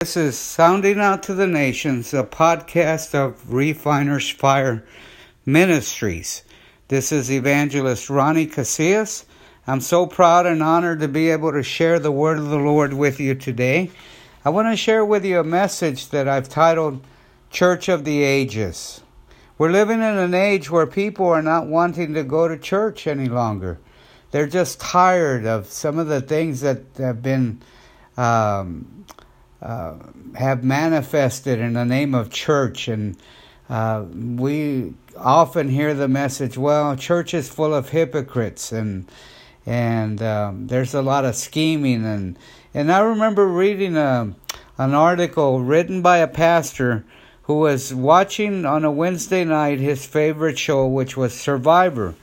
This is Sounding Out to the Nations, a podcast of Refiners Fire Ministries. This is Evangelist Ronnie Casillas. I'm so proud and honored to be able to share the word of the Lord with you today. I want to share with you a message that I've titled Church of the Ages. We're living in an age where people are not wanting to go to church any longer. They're just tired of some of the things that have been um, uh, have manifested in the name of church, and uh, we often hear the message, "Well, church is full of hypocrites," and and um, there's a lot of scheming, and and I remember reading a, um, an article written by a pastor who was watching on a Wednesday night his favorite show, which was Survivor,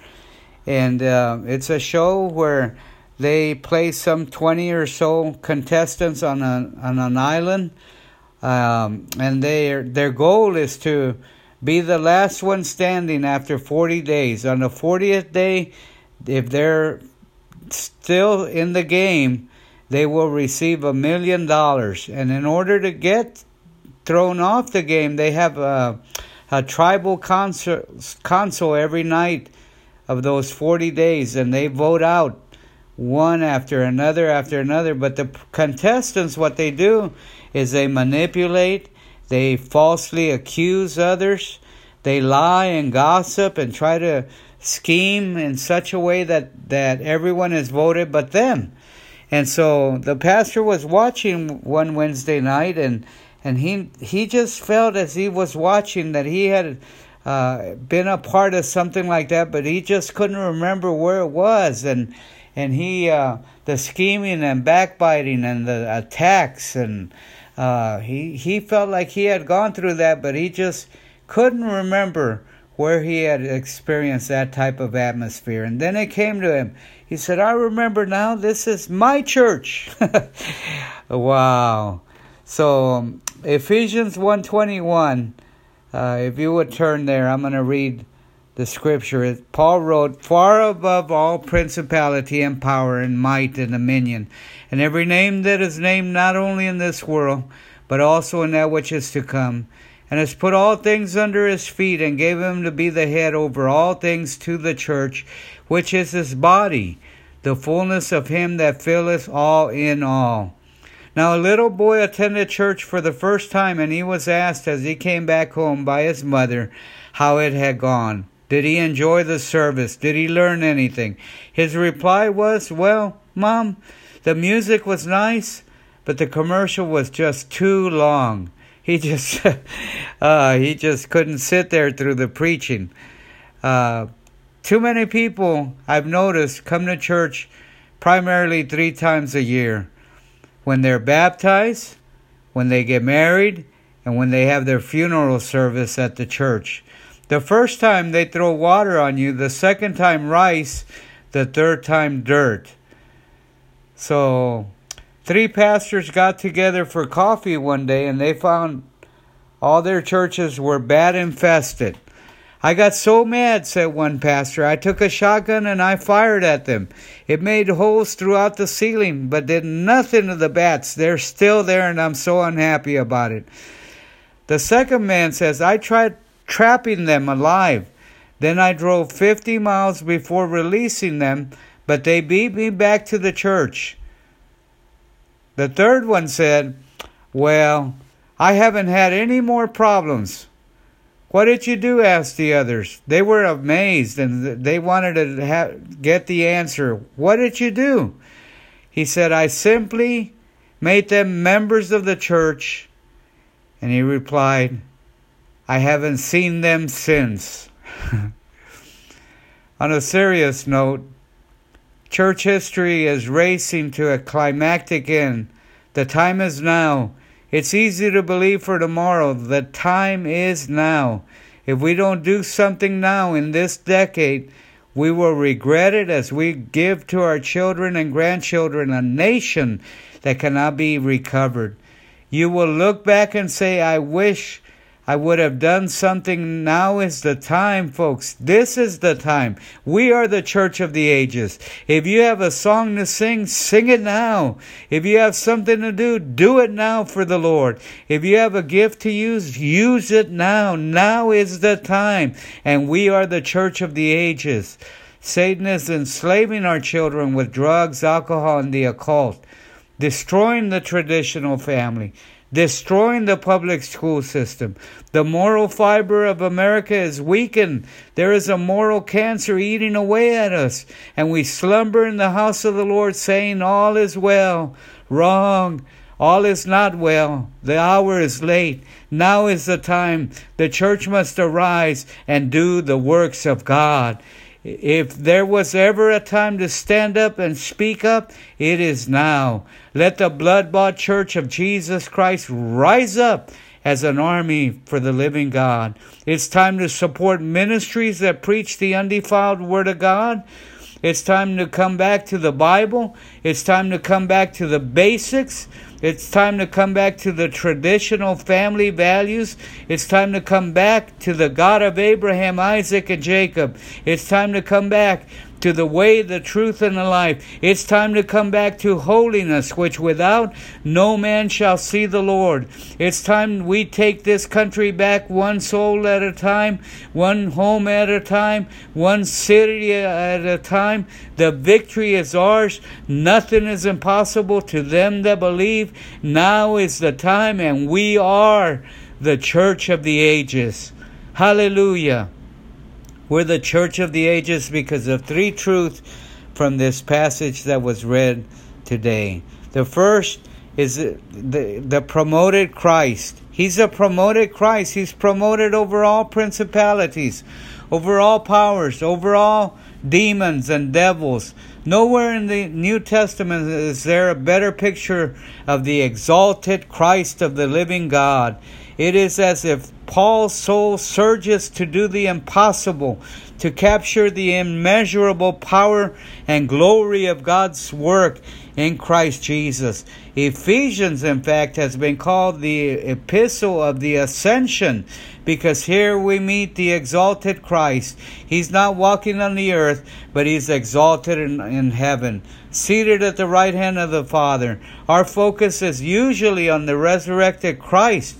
and uh, it's a show where they place some 20 or so contestants on, a, on an island, um, and their, their goal is to be the last one standing after 40 days. On the 40th day, if they're still in the game, they will receive a million dollars. And in order to get thrown off the game, they have a, a tribal council, council every night of those 40 days, and they vote out one after another after another. But the contestants, what they do is they manipulate, they falsely accuse others, they lie and gossip and try to scheme in such a way that, that everyone is voted but them. And so the pastor was watching one Wednesday night and and he he just felt as he was watching that he had uh, been a part of something like that, but he just couldn't remember where it was. And and he uh, the scheming and backbiting and the attacks and uh, he he felt like he had gone through that, but he just couldn't remember where he had experienced that type of atmosphere. And then it came to him. He said, "I remember now. This is my church." wow. So um, Ephesians one twenty one. Uh, if you would turn there, I'm going to read the scripture. Is Paul wrote, Far above all principality and power and might and dominion, and every name that is named not only in this world, but also in that which is to come, and has put all things under his feet, and gave him to be the head over all things to the church, which is his body, the fullness of him that filleth all in all. Now a little boy attended church for the first time, and he was asked as he came back home by his mother how it had gone. Did he enjoy the service? Did he learn anything? His reply was, Well, Mom, the music was nice, but the commercial was just too long. He just, uh, he just couldn't sit there through the preaching. Uh, too many people I've noticed come to church primarily three times a year when they're baptized, when they get married, and when they have their funeral service at the church. The first time they throw water on you, the second time rice, the third time dirt. So, three pastors got together for coffee one day and they found all their churches were bat infested. I got so mad, said one pastor. I took a shotgun and I fired at them. It made holes throughout the ceiling, but did nothing to the bats. They're still there and I'm so unhappy about it. The second man says, I tried trapping them alive. Then I drove 50 miles before releasing them, but they beat me back to the church. The third one said, Well, I haven't had any more problems. What did you do? asked the others. They were amazed and they wanted to get the answer. What did you do? He said, I simply made them members of the church. And he replied, I haven't seen them since. On a serious note, church history is racing to a climactic end. The time is now. It's easy to believe for tomorrow. The time is now. If we don't do something now in this decade, we will regret it as we give to our children and grandchildren a nation that cannot be recovered. You will look back and say, I wish I would have done something. Now is the time, folks. This is the time. We are the church of the ages. If you have a song to sing, sing it now. If you have something to do, do it now for the Lord. If you have a gift to use, use it now. Now is the time. And we are the church of the ages. Satan is enslaving our children with drugs, alcohol, and the occult, destroying the traditional family destroying the public school system. The moral fiber of America is weakened. There is a moral cancer eating away at us, and we slumber in the house of the Lord, saying, All is well. Wrong. All is not well. The hour is late. Now is the time. The church must arise and do the works of God. If there was ever a time to stand up and speak up, it is now. Let the blood bought church of Jesus Christ rise up as an army for the living God. It's time to support ministries that preach the undefiled Word of God. It's time to come back to the Bible. It's time to come back to the basics. It's time to come back to the traditional family values. It's time to come back to the God of Abraham, Isaac, and Jacob. It's time to come back to the way, the truth, and the life. It's time to come back to holiness, which without no man shall see the Lord. It's time we take this country back one soul at a time, one home at a time, one city at a time. The victory is ours. Nothing is impossible to them that believe. Now is the time, and we are the church of the ages. Hallelujah. We're the church of the ages because of three truths from this passage that was read today. The first is the, the, promoted Christ. He's a promoted Christ. He's promoted over all principalities, over all powers, over all demons and devils. Nowhere in the New Testament is there a better picture of the exalted Christ of the living God. It is as if Paul's soul surges to do the impossible, to capture the immeasurable power and glory of God's work in Christ Jesus. Ephesians, in fact, has been called the epistle of the ascension because here we meet the exalted Christ. He's not walking on the earth, but he's exalted in, in heaven, seated at the right hand of the Father. Our focus is usually on the resurrected Christ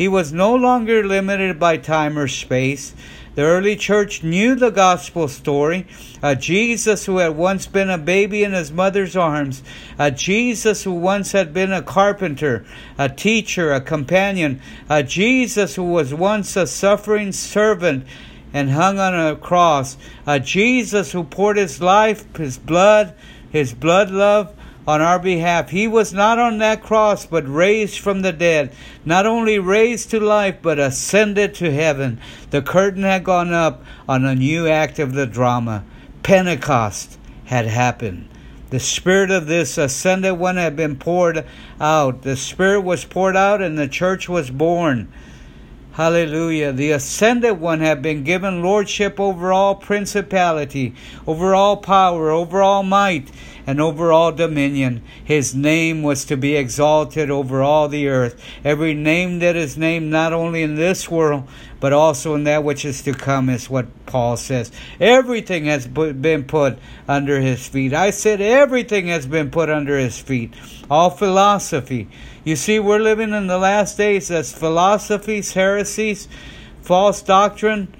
he was no longer limited by time or space. The early church knew the gospel story. A Jesus who had once been a baby in his mother's arms, a Jesus who once had been a carpenter, a teacher, a companion, a Jesus who was once a suffering servant and hung on a cross, a Jesus who poured his life, his blood, his blood love on our behalf. He was not on that cross, but raised from the dead. Not only raised to life, but ascended to heaven. The curtain had gone up on a new act of the drama. Pentecost had happened. The Spirit of this ascended one had been poured out. The Spirit was poured out, and the church was born. Hallelujah. The ascended one had been given lordship over all principality, over all power, over all might and over all dominion. His name was to be exalted over all the earth. Every name that is named not only in this world, but also in that which is to come, is what Paul says. Everything has been put under his feet. I said everything has been put under his feet. All philosophy. You see, we're living in the last days as philosophies, heresies, false doctrine,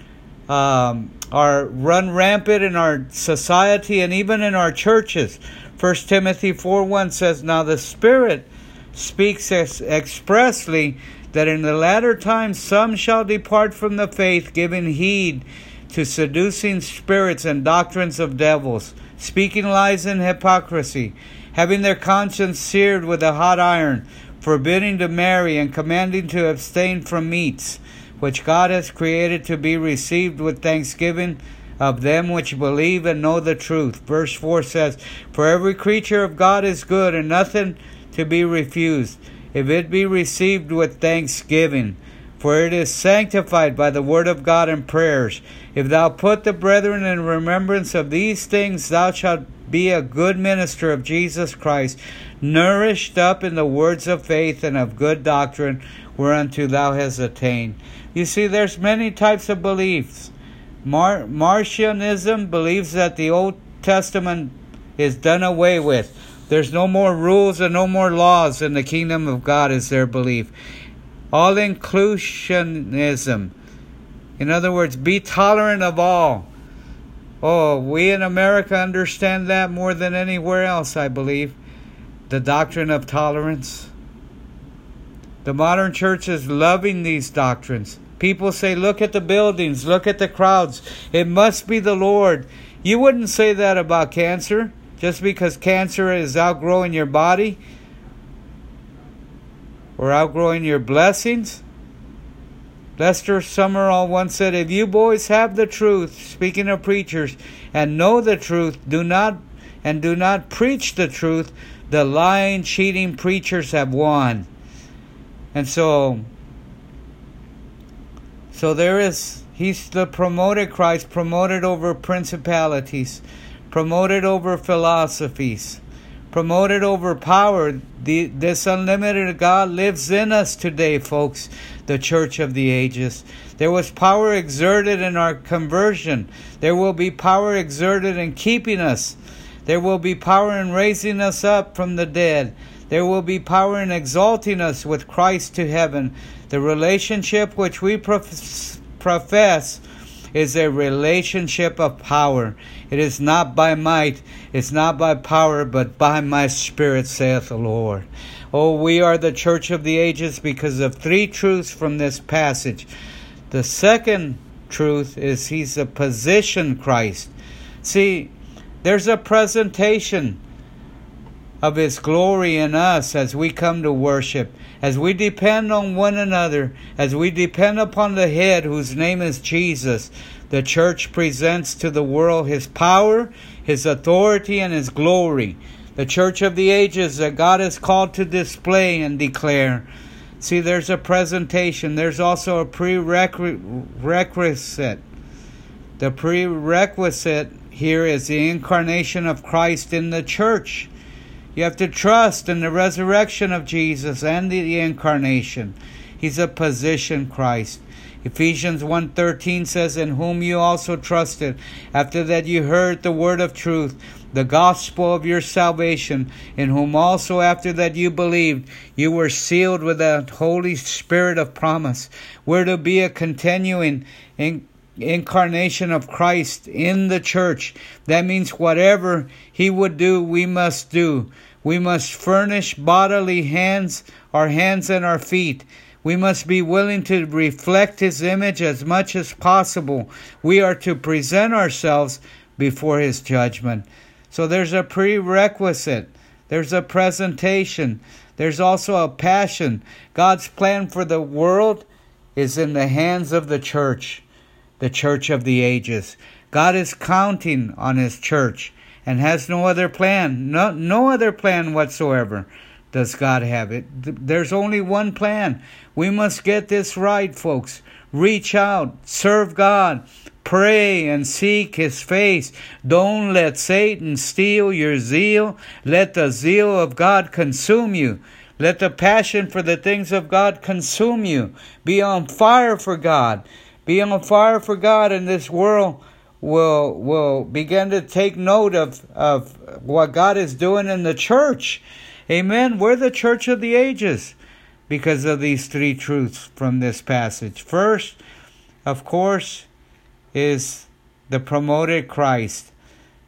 um, are run rampant in our society and even in our churches. 1 Timothy 4 1 says, Now the Spirit speaks expressly that in the latter times some shall depart from the faith, giving heed to seducing spirits and doctrines of devils, speaking lies and hypocrisy, having their conscience seared with a hot iron, forbidding to marry and commanding to abstain from meats which God has created to be received with thanksgiving of them which believe and know the truth. Verse 4 says, For every creature of God is good, and nothing to be refused, if it be received with thanksgiving. For it is sanctified by the word of God and prayers. If thou put the brethren in remembrance of these things, thou shalt be a good minister of Jesus Christ, nourished up in the words of faith and of good doctrine, whereunto thou hast attained. You see, there's many types of beliefs. Mar- Marcionism believes that the Old Testament is done away with. There's no more rules and no more laws in the kingdom of God, is their belief. All inclusionism. In other words, be tolerant of all. Oh, we in America understand that more than anywhere else, I believe. The doctrine of tolerance. The modern church is loving these doctrines. People say, look at the buildings, look at the crowds. It must be the Lord. You wouldn't say that about cancer just because cancer is outgrowing your body or outgrowing your blessings. Lester Sumrall once said, If you boys have the truth, speaking of preachers, and know the truth, do not and do not preach the truth, the lying, cheating preachers have won. And so so there is he's the promoted Christ, promoted over principalities, promoted over philosophies, promoted over power. The, this unlimited God lives in us today, folks, the church of the ages. There was power exerted in our conversion. There will be power exerted in keeping us. There will be power in raising us up from the dead. There will be power in exalting us with Christ to heaven. The relationship which we profess is a relationship of power. It is not by might, it's not by power, but by my Spirit, saith the Lord. Oh, we are the church of the ages because of three truths from this passage. The second truth is He's a position Christ. See, there's a presentation of His glory in us as we come to worship, as we depend on one another, as we depend upon the head whose name is Jesus. The church presents to the world His power, His authority, and His glory. The church of the ages that God is called to display and declare. See, there's a presentation, there's also a prerequisite. The prerequisite here is the incarnation of Christ in the church. You have to trust in the resurrection of Jesus and the incarnation. He's a position Christ. Ephesians 1:13 says in whom you also trusted after that you heard the word of truth the gospel of your salvation in whom also after that you believed you were sealed with the holy spirit of promise we're to be a continuing in incarnation of Christ in the church. That means whatever He would do, we must do. We must furnish bodily hands, our hands and our feet. We must be willing to reflect His image as much as possible. We are to present ourselves before His judgment. So there's a prerequisite, there's a presentation, there's also a passion. God's plan for the world is in the hands of the church the church of the ages. God is counting on his church and has no other plan, no, no other plan whatsoever does God have it. There's only one plan. We must get this right, folks. Reach out, serve God, pray and seek his face. Don't let Satan steal your zeal. Let the zeal of God consume you. Let the passion for the things of God consume you. Be on fire for God. Be on fire for God, in this world will will begin to take note of, of what God is doing in the church. Amen. We're the church of the ages because of these three truths from this passage. First, of course, is the promoted Christ.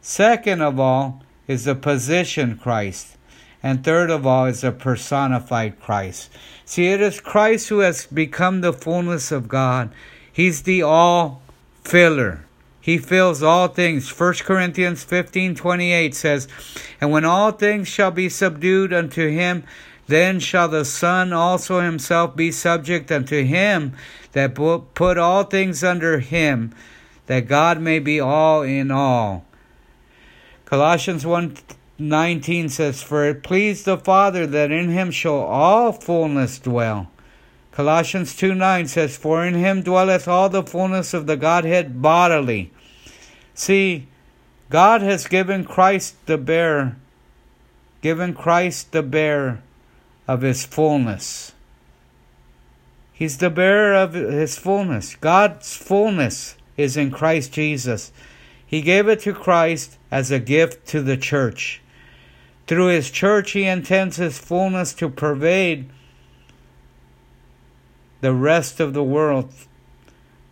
Second of all is the position Christ. And third of all is the personified Christ. See, it is Christ who has become the fullness of God. He's the all filler. He fills all things. 1 Corinthians 15 28 says, And when all things shall be subdued unto him, then shall the Son also himself be subject unto him that put all things under him, that God may be all in all. Colossians 1 19 says, For it pleased the Father that in him shall all fullness dwell. Colossians 2 9 says, For in him dwelleth all the fullness of the Godhead bodily. See, God has given Christ the bearer, given Christ the bearer of his fullness. He's the bearer of his fullness. God's fullness is in Christ Jesus. He gave it to Christ as a gift to the church. Through his church, he intends his fullness to pervade the rest of the world.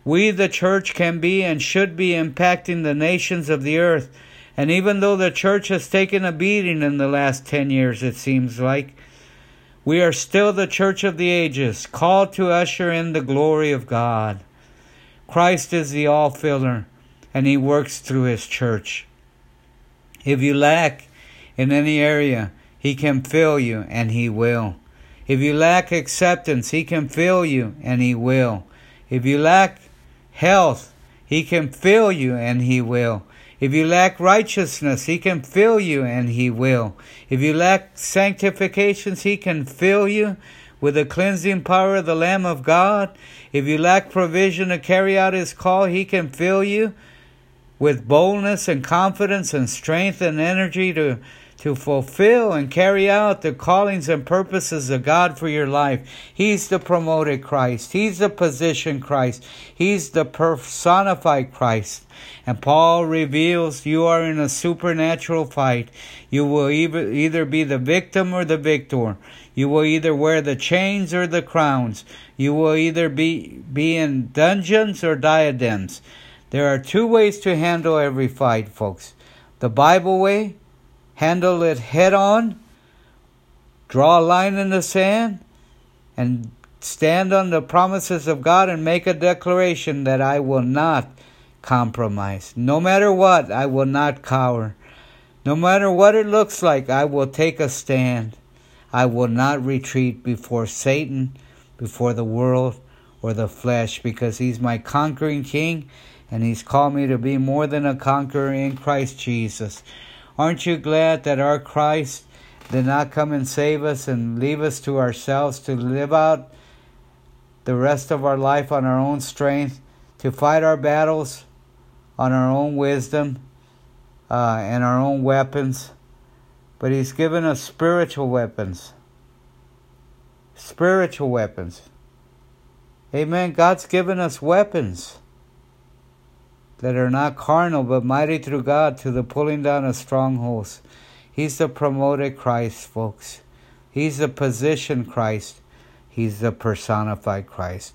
We, the church, can be and should be impacting the nations of the earth. And even though the church has taken a beating in the last 10 years, it seems like, we are still the church of the ages, called to usher in the glory of God. Christ is the all filler, and he works through his church. If you lack in any area, he can fill you, and he will. If you lack acceptance, He can fill you, and He will. If you lack health, He can fill you, and He will. If you lack righteousness, He can fill you, and He will. If you lack sanctifications, He can fill you with the cleansing power of the Lamb of God. If you lack provision to carry out His call, He can fill you with boldness and confidence and strength and energy to to fulfill and carry out the callings and purposes of God for your life. He's the promoted Christ. He's the position Christ. He's the personified Christ. And Paul reveals you are in a supernatural fight. You will either, either be the victim or the victor. You will either wear the chains or the crowns. You will either be, be in dungeons or diadems. There are two ways to handle every fight, folks. The Bible way handle it head on, draw a line in the sand, and stand on the promises of God and make a declaration that I will not compromise. No matter what, I will not cower. No matter what it looks like, I will take a stand. I will not retreat before Satan, before the world, or the flesh, because he's my conquering king and he's called me to be more than a conqueror in Christ Jesus. Aren't you glad that our Christ did not come and save us and leave us to ourselves to live out the rest of our life on our own strength, to fight our battles on our own wisdom uh, and our own weapons? But He's given us spiritual weapons. Spiritual weapons. Amen. God's given us weapons that are not carnal but mighty through God to the pulling down of strongholds. He's the promoted Christ, folks. He's the position Christ. He's the personified Christ.